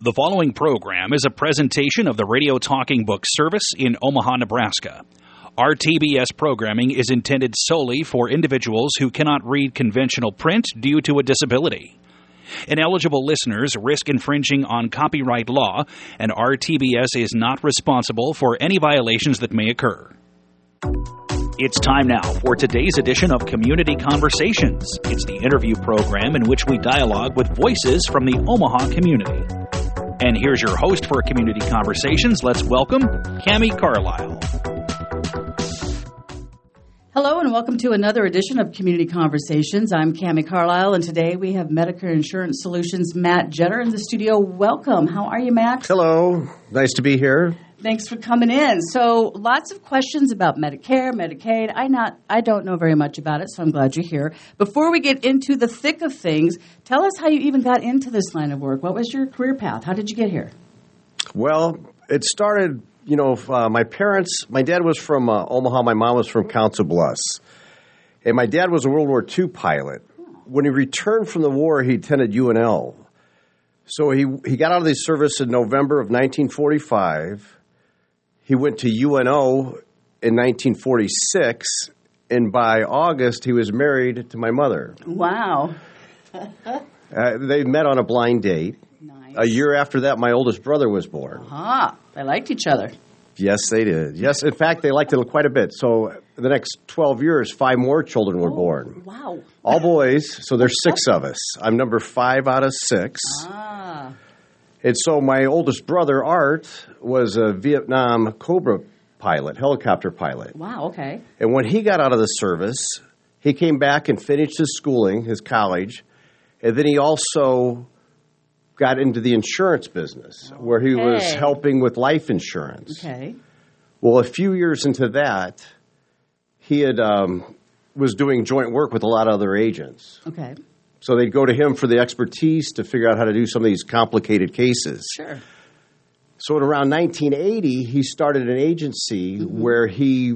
The following program is a presentation of the Radio Talking Book Service in Omaha, Nebraska. RTBS programming is intended solely for individuals who cannot read conventional print due to a disability. Ineligible listeners risk infringing on copyright law, and RTBS is not responsible for any violations that may occur. It's time now for today's edition of Community Conversations. It's the interview program in which we dialogue with voices from the Omaha community. And here's your host for Community Conversations. Let's welcome Cami Carlisle. Hello and welcome to another edition of Community Conversations. I'm Cami Carlisle, and today we have Medicare Insurance Solutions Matt Jetter in the studio. Welcome. How are you, Matt? Hello. Nice to be here. Thanks for coming in. So, lots of questions about Medicare, Medicaid. I not I don't know very much about it, so I'm glad you're here. Before we get into the thick of things, tell us how you even got into this line of work. What was your career path? How did you get here? Well, it started, you know, uh, my parents, my dad was from uh, Omaha, my mom was from Council Bluffs. And my dad was a World War II pilot. When he returned from the war, he attended UNL. So he, he got out of the service in November of 1945 he went to UNO in 1946, and by August, he was married to my mother. Wow. uh, they met on a blind date. Nice. A year after that, my oldest brother was born. Ah, they liked each other. Yes, they did. Yes, in fact, they liked it quite a bit. So, the next 12 years, five more children were Oh, born. Wow. All boys, so there's six of us. I'm number five out of six. Ah. And so my oldest brother, Art, was a Vietnam Cobra pilot, helicopter pilot. Wow, okay. And when he got out of the service, he came back and finished his schooling, his college, and then he also got into the insurance business where he was helping with life insurance. Okay. Well, a few years into that, he had um, was doing joint work with a lot of other agents. Okay. So they'd go to him for the expertise to figure out how to do some of these complicated cases. Sure. So in around 1980, he started an agency Mm-hmm. where he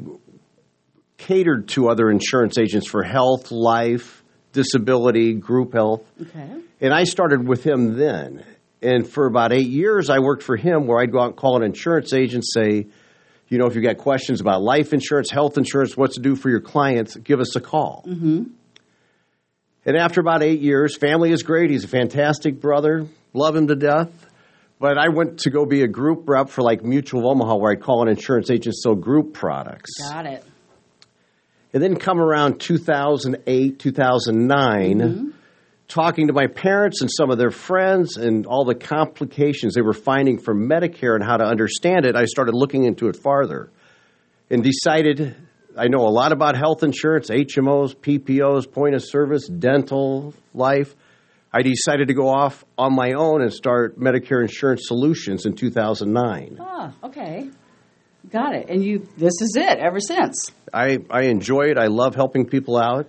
catered to other insurance agents for health, life, disability, group health. Okay. And I started with him then. And for about eight years, I worked for him where I'd go out and call an insurance agent, say, you know, if you've got questions about life insurance, health insurance, what to do for your clients, give us a call. Mm-hmm. And after about eight years, family is great. He's a fantastic brother, love him to death. But I went to go be a group rep for like Mutual of Omaha, where I'd call an insurance agent sell group products. Got it. And then come around 2008, 2009, mm-hmm. talking to my parents and some of their friends and all the complications they were finding from Medicare and how to understand it, I started looking into it farther and decided I know a lot about health insurance, HMOs, PPOs, point of service, dental, life. I decided to go off on my own and start Medicare Insurance Solutions in 2009. Ah, okay. Got it. And you this is it ever since. I, I enjoy it. I love helping people out.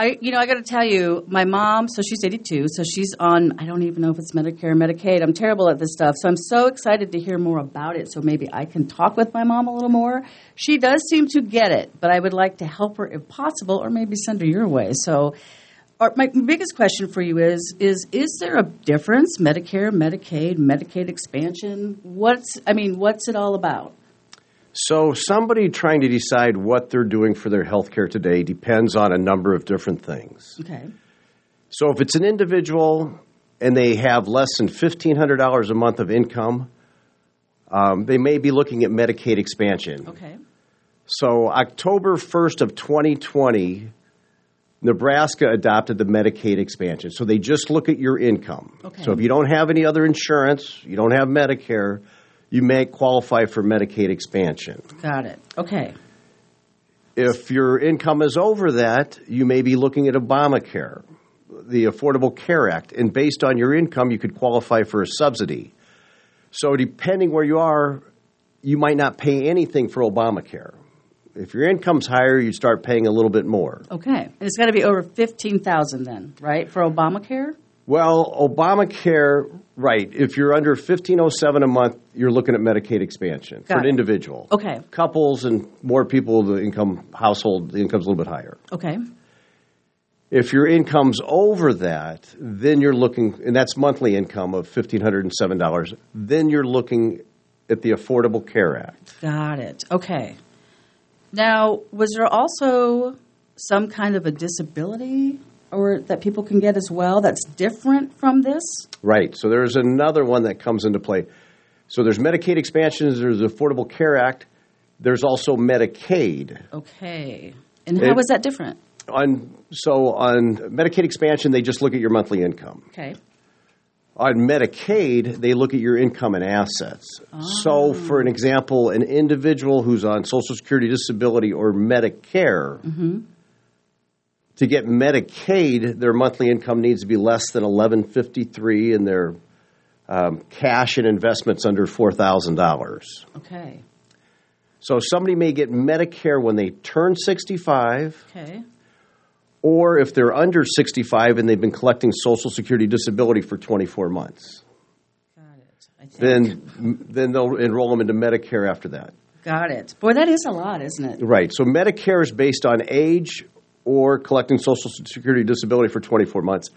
I, you know, I got to tell you, my mom. So she's 82. So she's on. I don't even know if it's Medicare, or Medicaid. I'm terrible at this stuff. So I'm so excited to hear more about it. So maybe I can talk with my mom a little more. She does seem to get it, but I would like to help her if possible, or maybe send her your way. So, my biggest question for you is: is is there a difference? Medicare, Medicaid, Medicaid expansion. What's I mean, what's it all about? So, somebody trying to decide what they're doing for their health care today depends on a number of different things. Okay. So, if it's an individual and they have less than $1,500 a month of income, um, they may be looking at Medicaid expansion. Okay. So, October 1st of 2020, Nebraska adopted the Medicaid expansion. So, they just look at your income. Okay. So, if you don't have any other insurance, you don't have Medicare, you may qualify for Medicaid expansion. Got it. Okay. If your income is over that, you may be looking at Obamacare, the Affordable Care Act, and based on your income, you could qualify for a subsidy. So, depending where you are, you might not pay anything for Obamacare. If your income's higher, you start paying a little bit more. Okay. And it's got to be over 15,000 then, right? For Obamacare? Well, Obamacare, right. If you're under 1507 a month, you're looking at Medicaid expansion for Got an individual. Okay. Couples and more people, the income household, the income's a little bit higher. Okay. If your income's over that, then you're looking, and that's monthly income of $1,507, then you're looking at the Affordable Care Act. Got it. Okay. Now, was there also some kind of a disability or that people can get as well that's different from this? Right. So there's another one that comes into play. So there's Medicaid expansions, there's the Affordable Care Act, there's also Medicaid. Okay. And how It- was that different? On so on Medicaid expansion, they just look at your monthly income. Okay. On Medicaid, they look at your income and assets. So, ah. for an example, an individual who's on Social Security disability or Medicare, mm-hmm. To get Medicaid, their monthly income needs to be less than eleven fifty three, and their um, cash and investments under four thousand dollars. Okay. So, somebody may get Medicare when they turn sixty five. Okay. or if they're under 65 and they've been collecting Social Security disability for 24 months. Got it. I think. Then, then they'll enroll them into Medicare after that. Got it. Boy, that is a lot, isn't it? Right. So Medicare is based on age or collecting Social Security disability for 24 months.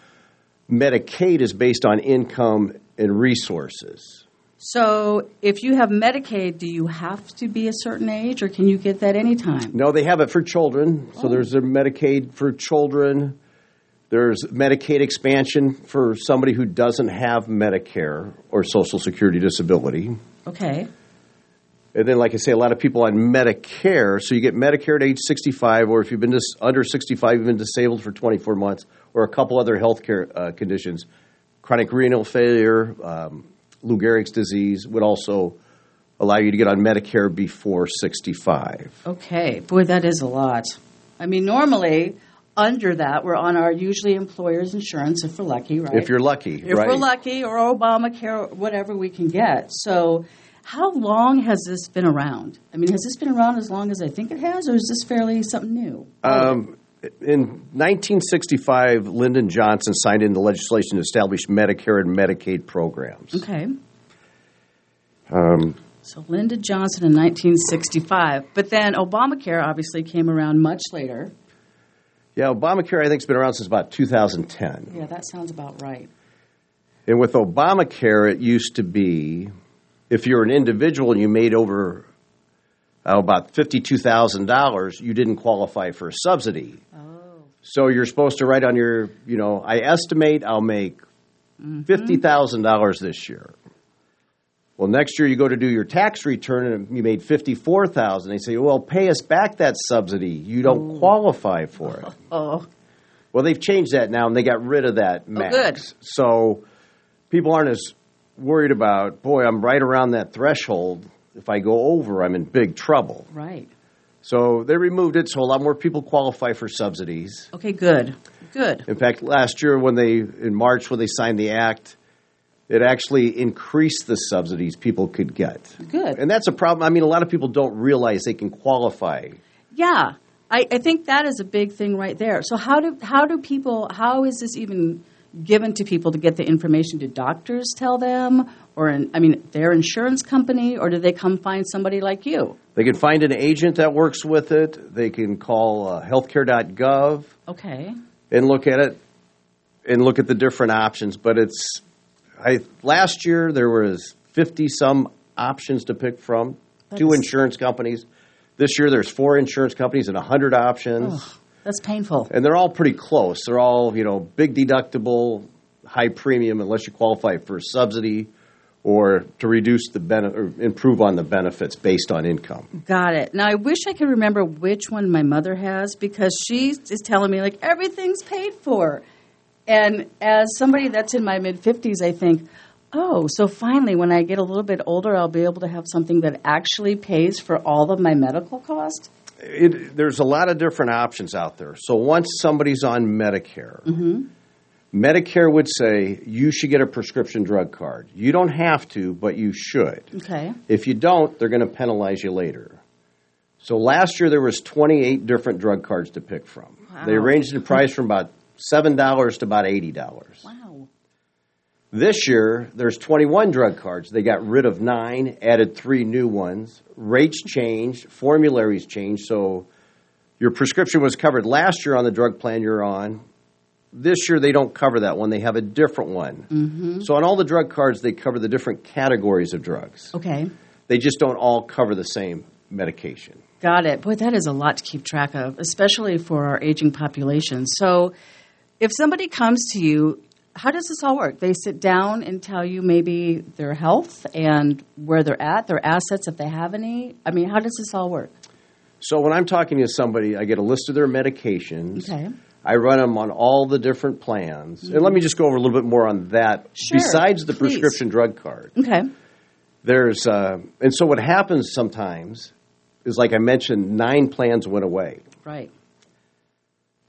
Medicaid is based on income and resources. So, if you have Medicaid, do you have to be a certain age, or can you get that anytime? No, they have it for children. So oh. there's a Medicaid for children. There's Medicaid expansion for somebody who doesn't have Medicare or Social Security disability. Okay. And then, like I say, a lot of people on Medicare. So you get Medicare at age 65, or if you've been dis- under 65, you've been disabled for 24 months, or a couple other health care uh, conditions. Chronic renal failure, um, Lou Gehrig's disease would also allow you to get on Medicare before 65. Okay. Boy, that is a lot. I mean, normally under that, we're on our usually employer's insurance if we're lucky, right? If you're lucky, if right? we're lucky, or Obamacare, whatever we can get. So, how long has this been around? I mean, has this been around as long as I think it has, or is this fairly something new? Um, in 1965, Lyndon Johnson signed into legislation to establish Medicare and Medicaid programs. Okay. Um, So Lyndon Johnson in 1965, but then Obamacare obviously came around much later. yeah, Obamacare, I think, has been around since about 2010. Yeah, that sounds about right. And with Obamacare, it used to be if you're an individual and you made over uh, about $52,000, you didn't qualify for a subsidy. Oh. So you're supposed to write on your, you know, I estimate I'll make $50,000 this year. Well, next year you go to do your tax return and you made 54,000. They say, "Well, pay us back that subsidy. You don't qualify for it." Oh, Well, they've changed that now, and they got rid of that max. good. So people aren't as worried about, boy, I'm right around that threshold. If I go over, I'm in big trouble. right. So they removed it, so a lot more people qualify for subsidies. Okay, good. Good. In fact, last year when they in March when they signed the act, it actually increased the subsidies people could get. Good. And that's a problem. I mean, a lot of people don't realize they can qualify. Yeah, I, I think that is a big thing right there. So how do how do people how is this even given to people to get the information? Do doctors tell them, or an, I mean, their insurance company, or do they come find somebody like you? They can find an agent that works with it. They can call uh, healthcare.gov Okay. and look at it and look at the different options. But it's I last year there was fifty some options to pick from, two insurance companies. This year there's four insurance companies and hundred options. That's painful. and they're all pretty close. They're all you know big deductible, high premium unless you qualify for a subsidy or to reduce the benefit or improve on the benefits based on income. Got it. Now I wish I could remember which one my mother has because she is telling me like everything's paid for. And as somebody that's in my mid 50s, I think, oh, so finally when I get a little bit older, I'll be able to have something that actually pays for all of my medical costs. It, there's a lot of different options out there. So once somebody's on Medicare, mm-hmm. Medicare would say you should get a prescription drug card. You don't have to, but you should. Okay. If you don't, they're going to penalize you later. So last year there was 28 different drug cards to pick from. They ranged in price from about seven dollars to about eighty dollars. Wow. This year there's 21 drug cards. They got rid of nine, added three new ones. Rates changed, formularies changed. So your prescription was covered last year on the drug plan you're on. this year they don't cover that one. They have a different one. Mm-hmm. So on all the drug cards, they cover the different categories of drugs. Okay. They just don't all cover the same medication. Got it. Boy, that is a lot to keep track of, especially for our aging population. So, if somebody comes to you, how does this all work? They sit down and tell you maybe their health and where they're at, their assets, if they have any. I mean, how does this all work? So when I'm talking to somebody, I get a list of their medications. Okay. I run them on all the different plans. And let me just go over a little bit more on that. Sure, Besides the please. prescription drug card, Okay. there's, uh, and so what happens sometimes is like I mentioned, nine plans went away. Right.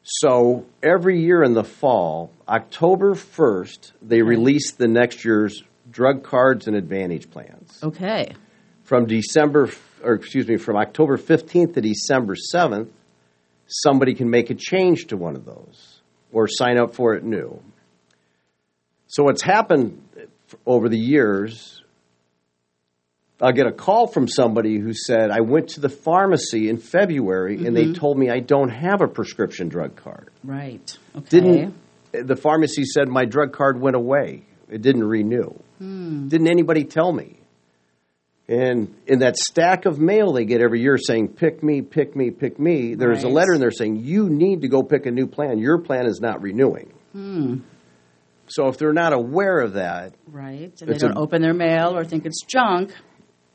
So every year in the fall, October 1st, they release the next year's drug cards and advantage plans. Okay. From December, or excuse me, from October 15th to December 7th, somebody can make a change to one of those or sign up for it new. So what's happened over the years, I'll get a call from somebody who said, I went to the pharmacy in February and they told me I don't have a prescription drug card. Right. Okay. Didn't the pharmacy said my drug card went away? It didn't renew. Didn't anybody tell me? And in that stack of mail they get every year saying, pick me, pick me, pick me, there's a Right. letter in there saying, you need to go pick a new plan. Your plan is not renewing. Hmm. So if they're not aware of that, Right. And they don't open their mail or think it's junk.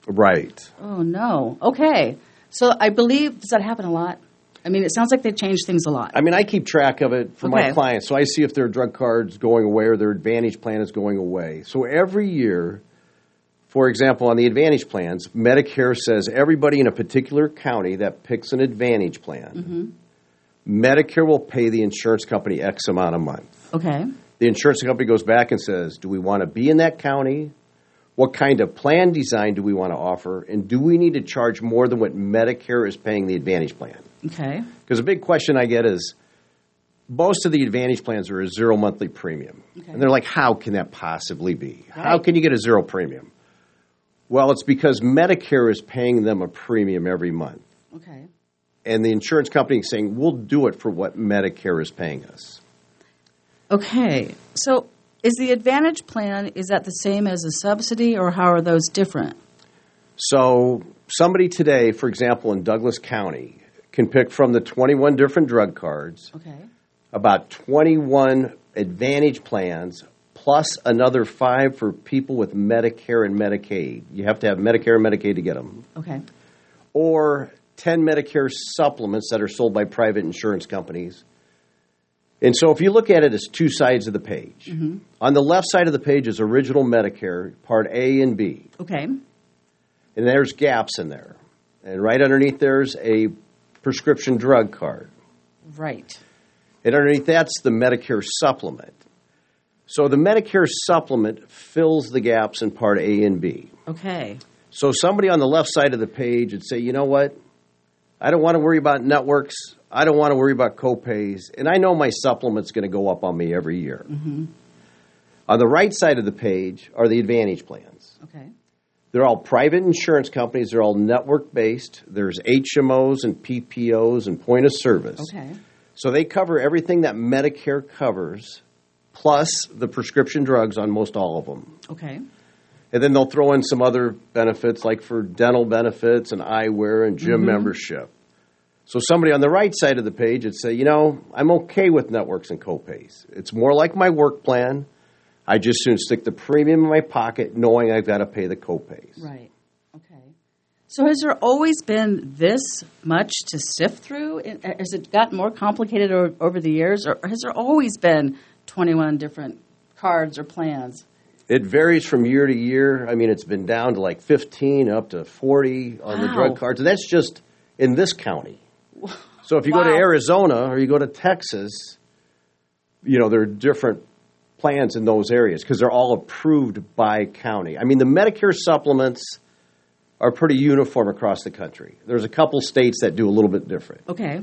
Right. Oh, no. Okay. So I believe, does that happen a lot? I mean, it sounds like they change things a lot. I mean, I keep track of it for my clients, so I see if their drug card's going away or their Advantage plan is going away. So every year, for example, on the Advantage plans, Medicare says everybody in a particular county that picks an Advantage plan, mm-hmm. Medicare will pay the insurance company X amount a month. Okay. The insurance company goes back and says, do we want to be in that county? What kind of plan design do we want to offer? And do we need to charge more than what Medicare is paying the Advantage plan? Okay. Because a big question I get is most of the Advantage plans are a zero monthly premium. Okay. And they're like, how can that possibly be? How can you get a zero premium? Well, it's because Medicare is paying them a premium every month. Okay. And the insurance company is saying, we'll do it for what Medicare is paying us. Okay. So is the Advantage plan, is that the same as a subsidy or how are those different? So somebody today, for example, in Douglas County, can pick from the 21 different drug cards Okay. about 21 Advantage plans plus another five for people with Medicare and Medicaid. You have to have Medicare and Medicaid to get them. Okay. Or 10 Medicare supplements that are sold by private insurance companies. And so if you look at it as two sides of the page, mm-hmm. on the left side of the page is original Medicare, Part A and B. Okay. and there's gaps in there. And right underneath there's a prescription drug card. Right. And underneath that's the Medicare supplement. So the Medicare supplement fills the gaps in part A and B. Okay. So somebody on the left side of the page would say, you know what? I don't want to worry about networks. I don't want to worry about copays. And I know my supplement's going to go up on me every year. Mm-hmm. On the right side of the page are the Advantage plans. Okay. They're all private insurance companies. They're all network based. There's HMOs and PPOs and point of service. Okay. So they cover everything that Medicare covers, plus the prescription drugs on most all of them. Okay. And then they'll throw in some other benefits like for dental benefits and eyewear and gym mm-hmm. membership. So somebody on the right side of the page would say, you know, I'm okay with networks and copays. It's more like my work plan. I just soon stick the premium in my pocket knowing I've got to pay the copays. Right. Okay. So has there always been this much to sift through? Has it gotten more complicated over the years, or has there always been 21 different cards or plans? It varies from year to year. I mean, it's been down to like 15 up to 40 on the drug cards. And that's just in this county. So if you go to Arizona or you go to Texas, you know, there are different plans in those areas because they're all approved by county. I mean, the Medicare supplements are pretty uniform across the country. There's a couple states that do a little bit different. Okay.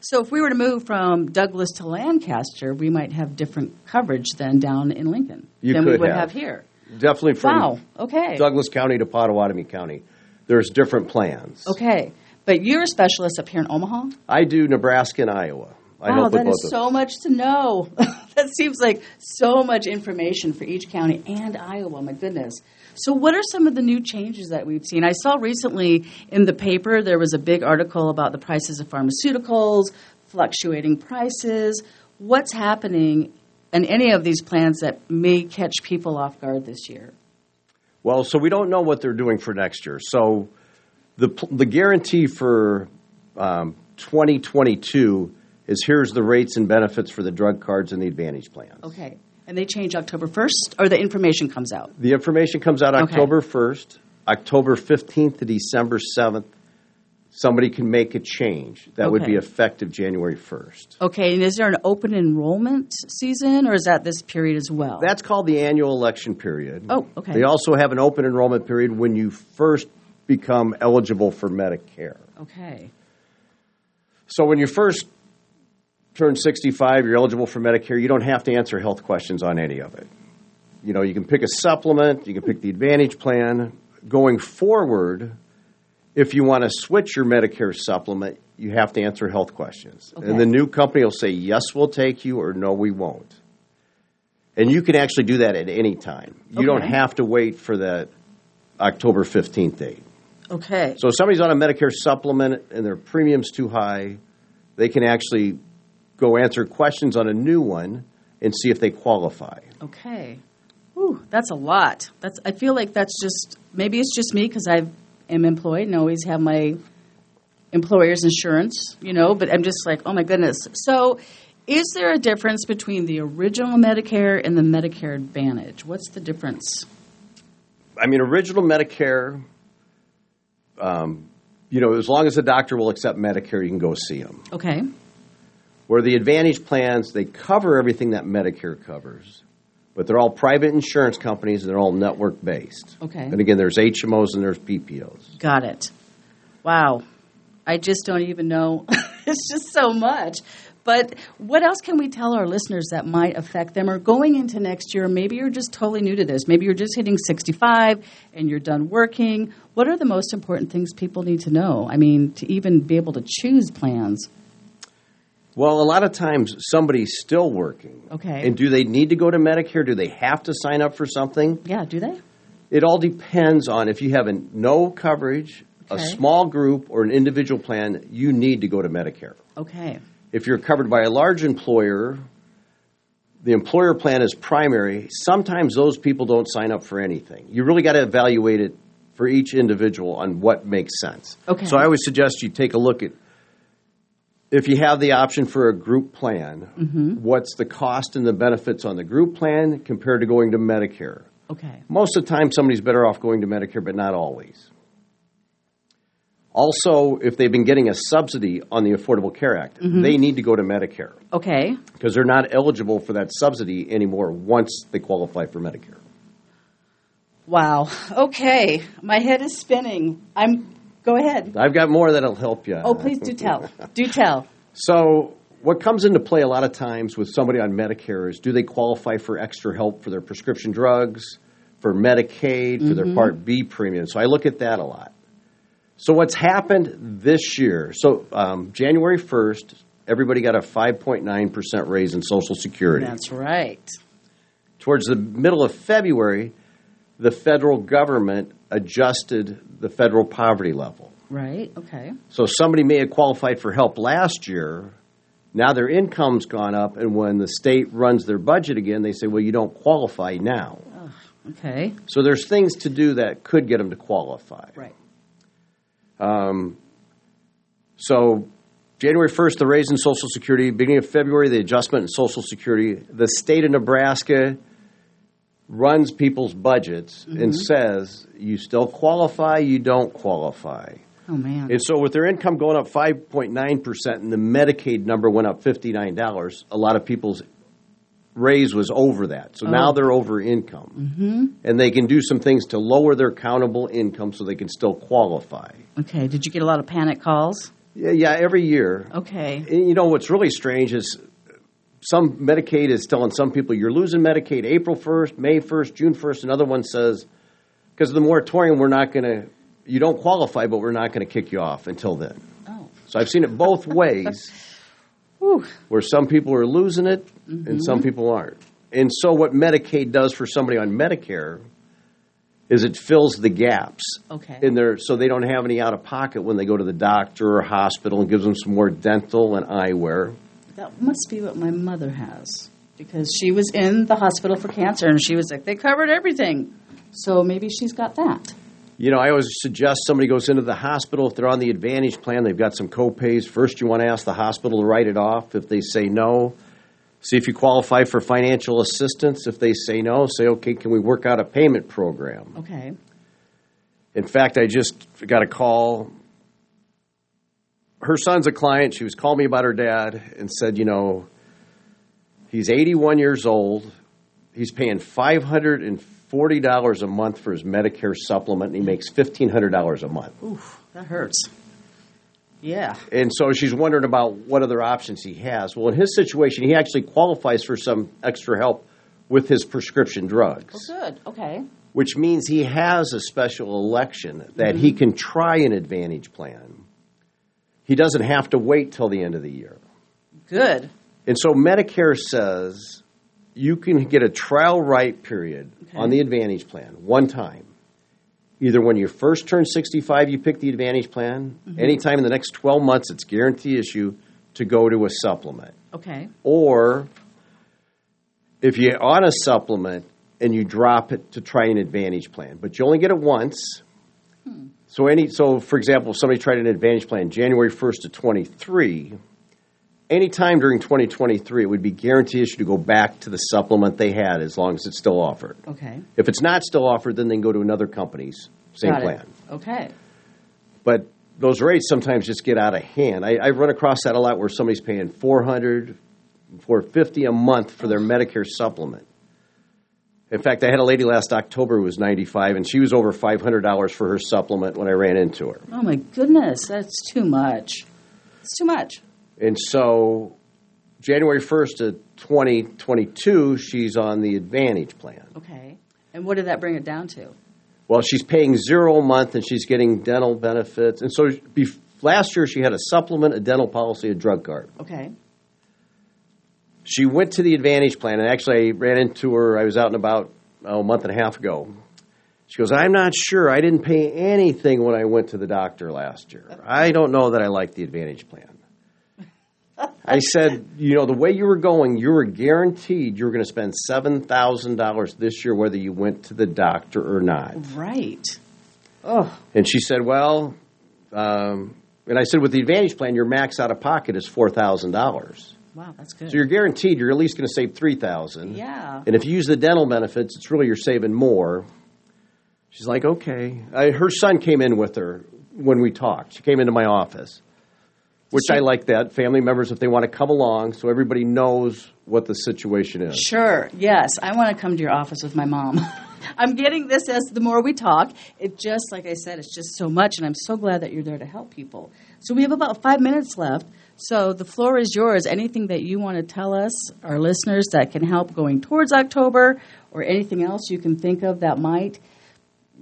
So if we were to move from Douglas to Lancaster, we might have different coverage than down in Lincoln You than we would have. have, here. Definitely from Wow. Okay. Douglas County to Pottawattamie County, there's different plans. Okay. But you're a specialist up here in Omaha? I do Nebraska and Iowa. I wow, that is so much to know. that seems like so much information for each county and Iowa. My goodness. So, what are some of the new changes that we've seen? I saw recently in the paper there was a big article about the prices of pharmaceuticals, fluctuating prices. What's happening in any of these plans that may catch people off guard this year? Well, so we don't know what they're doing for next year. So the the guarantee for um, 2022 is here's the rates and benefits for the drug cards and the Advantage plans. Okay. And they change October 1st, or the information comes out? The information comes out Okay. October 1st, October 15th to December 7th. Somebody can make a change. That would be effective January 1st. Okay, and is there an open enrollment season, or is that this period as well? That's called the annual election period. Oh, okay. They also have an open enrollment period when you first become eligible for Medicare. okay. So when you first turn 65, you're eligible for Medicare. You don't have to answer health questions on any of it. You know, you can pick a supplement, you can pick the Advantage plan. Going forward, if you want to switch your Medicare supplement, you have to answer health questions. Okay. And the new company will say, yes, we'll take you, or no, we won't. And you can actually do that at any time. You don't have to wait for that October 15th date. Okay. So if somebody's on a Medicare supplement and their premium's too high, they can actually go answer questions on a new one and see if they qualify. Okay. Whew, that's a lot. That's. I feel like that's just maybe it's just me because I am employed and always have my employer's insurance, you know. But I'm just like, oh my goodness. So, is there a difference between the original Medicare and the Medicare Advantage? What's the difference? I mean, original Medicare, um, you know, as long as the doctor will accept Medicare, you can go see them. Okay. Where the Advantage plans, they cover everything that Medicare covers, but they're all private insurance companies and they're all network based. Okay. And again, there's HMOs and there's PPOs. Got it. Wow. I just don't even know. it's just so much. But what else can we tell our listeners that might affect them or going into next year? Maybe you're just totally new to this. Maybe you're just hitting 65 and you're done working. What are the most important things people need to know? I mean, to even be able to choose plans. Well, a lot of times somebody's still working. Okay. And do they need to go to Medicare? Do they have to sign up for something? Yeah, do they? It all depends on if you have a no coverage, a small group, or an individual plan, you need to go to Medicare. Okay. If you're covered by a large employer, the employer plan is primary. Sometimes those people don't sign up for anything. You really got to evaluate it for each individual on what makes sense. Okay. So I always suggest you take a look at if you have the option for a group plan, Mm-hmm. what's the cost and the benefits on the group plan compared to going to Medicare? Okay. Most of the time, somebody's better off going to Medicare, but not always. Also, if they've been getting a subsidy on the Affordable Care Act, Mm-hmm. they need to go to Medicare Okay. because they're not eligible for that subsidy anymore once they qualify for Medicare. Wow. Okay. My head is spinning. I'm. Go ahead. I've got more that'll help you. Oh, please do tell. Do tell. So, what comes into play a lot of times with somebody on Medicare is do they qualify for extra help for their prescription drugs, for Medicaid, for their Part B premium? So, I look at that a lot. So, what's happened this year? So, um, January 1st, everybody got a 5.9% raise in Social Security. That's right. Towards the middle of February, the federal government adjusted the federal poverty level. Right. Okay. So somebody may have qualified for help last year. Now their income's gone up, and when the state runs their budget again, they say, "Well, you don't qualify now." Okay. So there's things to do that could get them to qualify. Right. Um, so January 1st, the raise in Social Security. Beginning of February, the adjustment in Social Security. The state of Nebraska runs people's budgets and mm-hmm. says, "You still qualify. You don't qualify." Oh man. And so, with their income going up 5.9% and the Medicaid number went up $59, a lot of people's raise was over that. So now they're over income. Mm-hmm. And they can do some things to lower their countable income so they can still qualify. okay. Did you get a lot of panic calls? Yeah, yeah every year. Okay. And you know what's really strange is some Medicaid is telling some people you're losing Medicaid April 1st, May 1st, June 1st. Another one says, because of the moratorium, we're not going to, you don't qualify, but we're not going to kick you off until then. Oh. So I've seen it both ways. Where some people are losing it Mm-hmm. and some people aren't. And so, what Medicaid does for somebody on Medicare is it fills the gaps Okay. in there so they don't have any out of pocket when they go to the doctor or hospital and gives them some more dental and eyewear. That must be what my mother has because she was in the hospital for cancer and she was like, they covered everything. So maybe she's got that. You know, I always suggest somebody goes into the hospital if they're on the Advantage plan, they've got some copays. First, you want to ask the hospital to write it off. If they say no, see if you qualify for financial assistance. If they say no, say, okay, can we work out a payment program? Okay. In fact, I just got a call. Her son's a client. She was calling me about her dad and said, you know, he's 81 years old. He's paying $540 a month for his Medicare supplement, and he makes $1,500 a month. Oof, that hurts. Yeah. And so she's wondering about what other options he has. Well, in his situation, he actually qualifies for some extra help with his prescription drugs, Good. Okay. which means he has a special election that he mm-hmm. can try an Advantage plan. He doesn't have to wait till the end of the year. Good. And so Medicare says you can get a trial right period Okay. on the Advantage plan one time. Either when you first turn 65, you pick the Advantage plan. Mm-hmm. Anytime in the next 12 months, it's guaranteed issue to go to a supplement. Okay. Or if you're on a supplement and you drop it to try an Advantage plan, but you only get it once. Hmm. So any so for example, if somebody tried an Advantage plan January 1st to 23, anytime during 2023, it would be guaranteed issue to go back to the supplement they had as long as it's still offered. Okay. If it's not still offered, then they can go to another company's same Got it. plan. Okay. But those rates sometimes just get out of hand. I, I've run across that a lot where somebody's paying 400 450 a month for their Medicare supplement. In fact, I had a lady last October who was 95, and she was over $500 for her supplement when I ran into her. Oh my goodness, that's too much. It's too much. And so, January 1st of 2022, she's on the Advantage plan. Okay. And what did that bring it down to? Well, she's paying zero a month, and she's getting dental benefits. And so, bef- last year she had a supplement, a dental policy, a drug card. Okay. She went to the Advantage plan, and actually, I ran into her. I was out and about oh, a month and a half ago. She goes, I'm not sure. I didn't pay anything when I went to the doctor last year. I don't know that I like the Advantage plan. I said, you know, the way you were going, you were guaranteed you were going to spend $7,000 this year, whether you went to the doctor or not. Right. Oh, And she said, well, um, and I said, with the Advantage plan, your max out of pocket is $4,000. wow, that's good. So you're guaranteed you're at least going to save 3000 yeah. And if you use the dental benefits, it's really you're saving more. She's like, okay. I, her son came in with her when we talked. She came into my office, which I like that. Family members, if they want to come along, so everybody knows what the situation is. Sure. Yes, I want to come to your office with my mom. I'm getting this as the more we talk. It just, like I said, it's just so much, and I'm so glad that you're there to help people. So we have about five minutes left. So the floor is yours. Anything that you want to tell us, our listeners, that can help going towards October, or anything else you can think of that might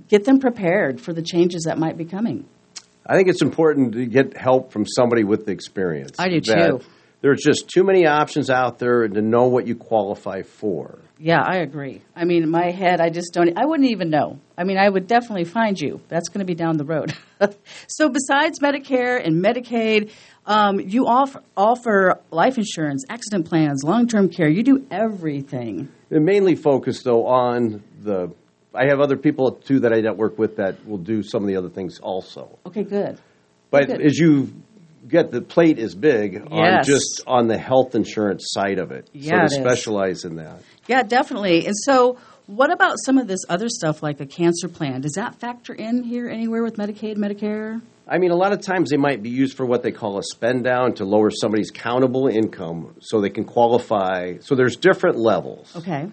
get them prepared for the changes that might be coming. I think it's important to get help from somebody with the experience. I do too. There's just too many options out there to know what you qualify for. Yeah, I agree. I mean, in my head, I just don't. I wouldn't even know. I mean, I would definitely find you. That's going to be down the road. so, besides Medicare and Medicaid, um, you offer, offer life insurance, accident plans, long term care. You do everything. They're mainly focused though on the. I have other people too that I network with that will do some of the other things also. Okay, good. But Good. as you get the plate is big on just on the health insurance side of it. Yeah, so to is. specialize in that. Yeah, definitely. And so, what about some of this other stuff like a cancer plan? Does that factor in here anywhere with Medicaid, Medicare? I mean, a lot of times they might be used for what they call a spend down to lower somebody's countable income so they can qualify. So there's different levels. Okay.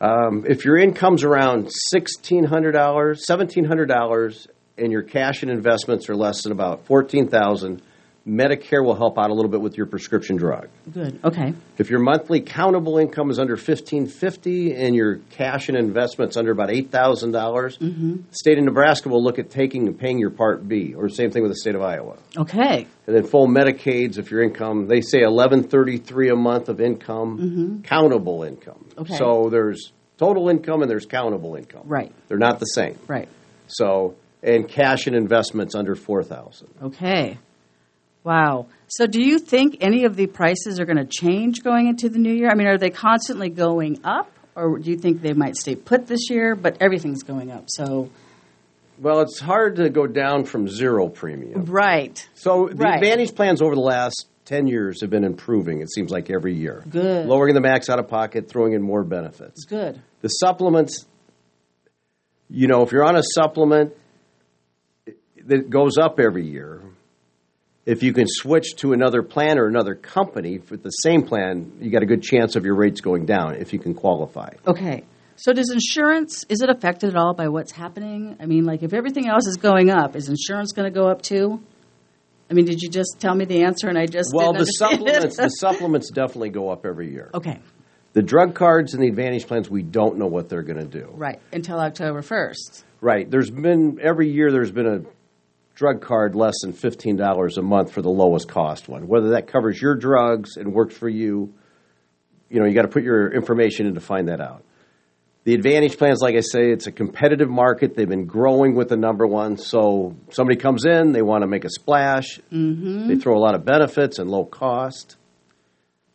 Um, if your income's around $1,600, $1,700, and your cash and investments are less than about 14000 Medicare will help out a little bit with your prescription drug. Good. Okay. If your monthly countable income is under fifteen fifty and your cash and investments under about eight thousand dollars, the state of Nebraska will look at taking and paying your Part B, or same thing with the state of Iowa. Okay. And then full Medicaids, if your income, they say eleven thirty three a month of income, mm-hmm. countable income. Okay. So there's total income and there's countable income. Right. They're not the same. Right. So and cash and investments under four thousand. Okay. Wow. So, do you think any of the prices are going to change going into the new year? I mean, are they constantly going up, or do you think they might stay put this year? But everything's going up. So, Well, it's hard to go down from zero premium. right. So the Right. Advantage plans over the last 10 years have been improving, it seems like every year. Good. Lowering the max out of pocket, throwing in more benefits. Good. The supplements, you know, if you're on a supplement that goes up every year, if you can switch to another plan or another company for the same plan, you got a good chance of your rates going down if you can qualify. Okay. So, does insurance is it affected at all by what's happening? I mean, like if everything else is going up, is insurance going to go up too? I mean, did you just tell me the answer and I just Well, the supplements, the supplements definitely go up every year. okay. The drug cards and the Advantage plans, we don't know what they're going to do. Right. Until October first. Right. There's been every year there's been a drug card less than fifteen dollars a month for the lowest cost one. Whether that covers your drugs and works for you, you know, you got to put your information in to find that out. The Advantage plans, like I say, it's a competitive market. They've been growing with the number one. So somebody comes in, they want to make a splash. Mm-hmm. They throw a lot of benefits and low cost.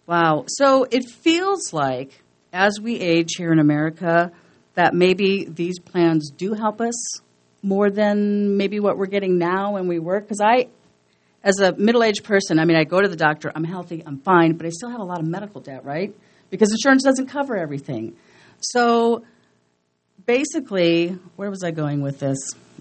Wow. So it feels like as we age here in America, that maybe these plans do help us more than maybe what we're getting now when we work. Because I, as a middle aged person, I mean, I go to the doctor, I'm healthy, I'm fine, but I still have a lot of medical debt, right? Because insurance doesn't cover everything. So basically, where was I going with this?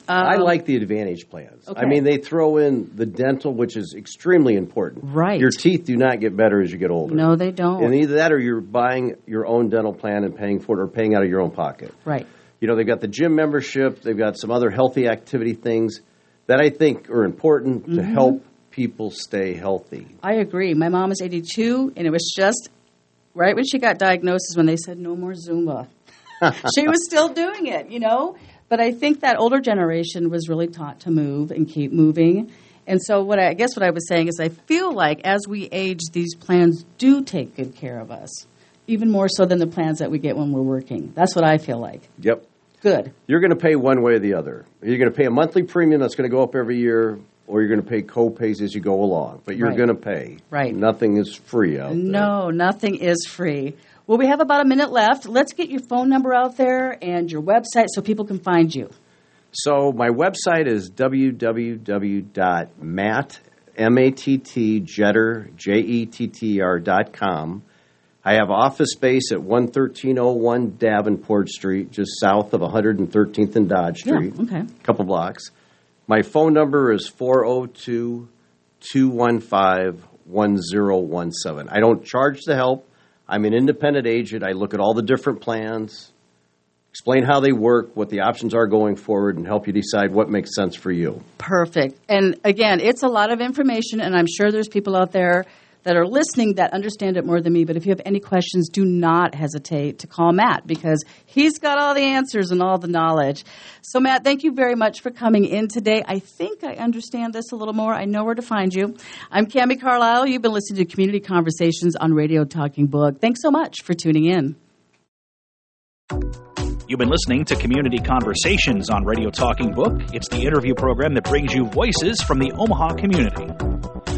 I Um, like the Advantage plans. Okay. I mean, they throw in the dental, which is extremely important. Right. Your teeth do not get better as you get older. No, they don't. And either that or you're buying your own dental plan and paying for it or paying out of your own pocket. right. You know, they've got the gym membership, they've got some other healthy activity things that I think are important to Mm-hmm. help people stay healthy. I agree. My mom is 82, and it was just right when she got diagnosed is when they said no more Zumba. she was still doing it, you know. But I think that older generation was really taught to move and keep moving. And so, what I, I guess what I was saying is, I feel like as we age, these plans do take good care of us, even more so than the plans that we get when we're working. That's what I feel like. Yep. Good. You're going to pay one way or the other. You're going to pay a monthly premium that's going to go up every year, or you're going to pay co-pays as you go along. But you're Right. going to pay. Right. Nothing is free out there. No, nothing is free. Well, we have about a minute left. Let's get your phone number out there and your website so people can find you. So my website is www.matt, M-A-T-T, Jetter, J-E-T-T-R dot com. I have office space at 11301 Davenport Street, just south of 113th and Dodge Yeah, Street. okay. A couple blocks. My phone number is 402 215 1017. I don't charge the help. I'm an independent agent. I look at all the different plans, explain how they work, what the options are going forward, and help you decide what makes sense for you. Perfect. And again, it's a lot of information, and I'm sure there's people out there that are listening that understand it more than me. But if you have any questions, do not hesitate to call Matt because he's got all the answers and all the knowledge. So, Matt, thank you very much for coming in today. I think I understand this a little more. I know where to find you. I'm Cami Carlisle. You've been listening to Community Conversations on Radio Talking Book. Thanks so much for tuning in. You've been listening to Community Conversations on Radio Talking Book. It's the interview program that brings you voices from the Omaha community.